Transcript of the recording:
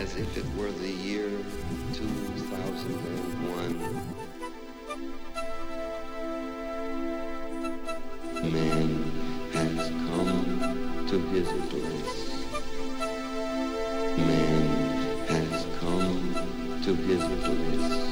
as if it were the year 2001. Man has come to his place. Man has come to his place.